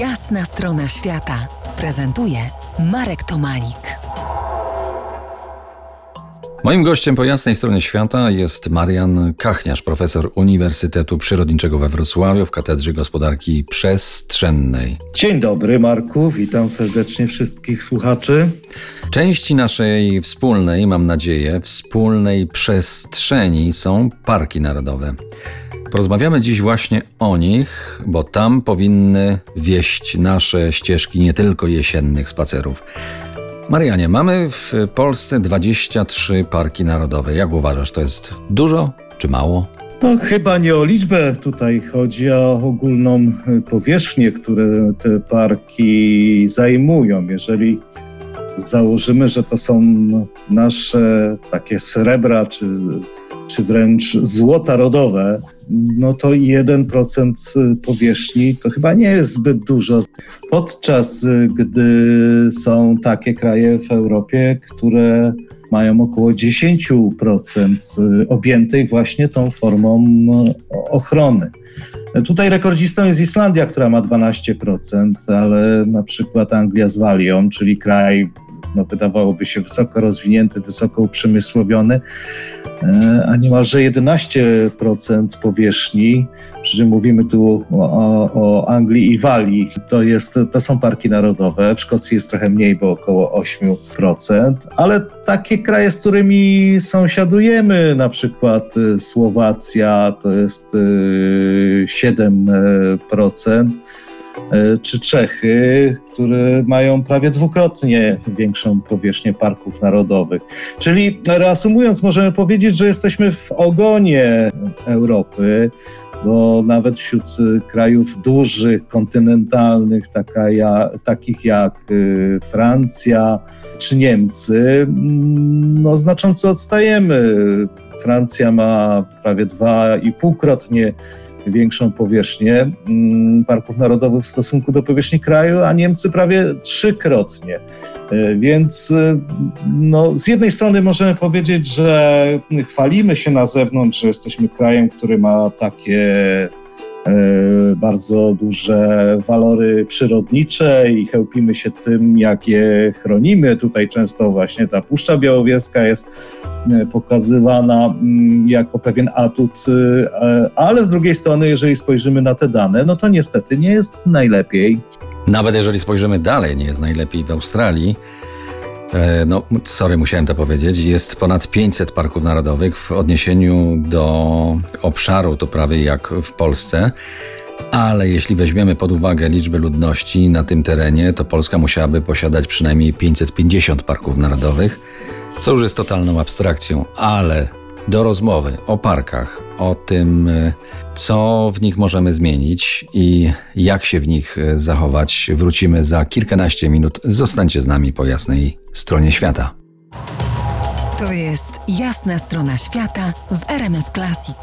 Jasna strona świata prezentuje Marek Tomalik. Moim gościem po jasnej stronie świata jest Marian Kachniarz, profesor Uniwersytetu Przyrodniczego we Wrocławiu w Katedrze Gospodarki Przestrzennej. Dzień dobry, Marku. Witam serdecznie wszystkich słuchaczy. Części naszej wspólnej, mam nadzieję, wspólnej przestrzeni są parki narodowe. Porozmawiamy dziś właśnie o nich, bo tam powinny wieść nasze ścieżki nie tylko jesiennych spacerów. Marianie, mamy w Polsce 23 parki narodowe. Jak uważasz, to jest dużo czy mało? No, chyba nie o liczbę tutaj chodzi, o ogólną powierzchnię, które te parki zajmują. Jeżeli założymy, że to są nasze takie srebra czy czy wręcz złota rodowe, no to 1% powierzchni to chyba nie jest zbyt dużo. Podczas gdy są takie kraje w Europie, które mają około 10% objętej właśnie tą formą ochrony. Tutaj rekordzistą jest Islandia, która ma 12%, ale na przykład Anglia z Walią, czyli kraj no, wydawałoby się wysoko rozwinięty, wysoko uprzemysłowiony, a niemalże 11% powierzchni, przy czym mówimy tu o, o, Anglii i Walii, to, jest, to są parki narodowe. W Szkocji jest trochę mniej, bo około 8%, ale takie kraje, z którymi sąsiadujemy, na przykład e, Słowacja, to jest 7%. E, czy Czechy, które mają prawie dwukrotnie większą powierzchnię parków narodowych. Czyli reasumując, możemy powiedzieć, że jesteśmy w ogonie Europy, bo nawet wśród krajów dużych, kontynentalnych, taka ja, takich jak y, Francja czy Niemcy, mm, no znacząco odstajemy. Francja ma prawie dwa i półkrotnie większą powierzchnię mm, parków narodowych w stosunku do powierzchni kraju, a Niemcy prawie trzykrotnie. E, więc e, no, z jednej strony możemy powiedzieć, że chwalimy się na zewnątrz, że jesteśmy krajem, który ma takie bardzo duże walory przyrodnicze i chełpimy się tym, jak je chronimy. Tutaj często właśnie ta Puszcza Białowieska jest e, pokazywana mm, jako pewien atut, e, ale z drugiej strony, jeżeli spojrzymy na te dane, no to niestety nie jest najlepiej. Nawet jeżeli spojrzymy dalej, nie jest najlepiej w Australii. E, no, sorry, musiałem to powiedzieć. Jest ponad 500 parków narodowych w odniesieniu do obszaru, to prawie jak w Polsce. Ale jeśli weźmiemy pod uwagę liczbę ludności na tym terenie, to Polska musiałaby posiadać przynajmniej 550 parków narodowych, co już jest totalną abstrakcją, ale do rozmowy o parkach, o tym, e, co w nich możemy zmienić i jak się w nich e, zachować, wrócimy za kilkanaście minut. Zostańcie z nami po jasnej stronie świata. To jest jasna strona świata w RMS Classic.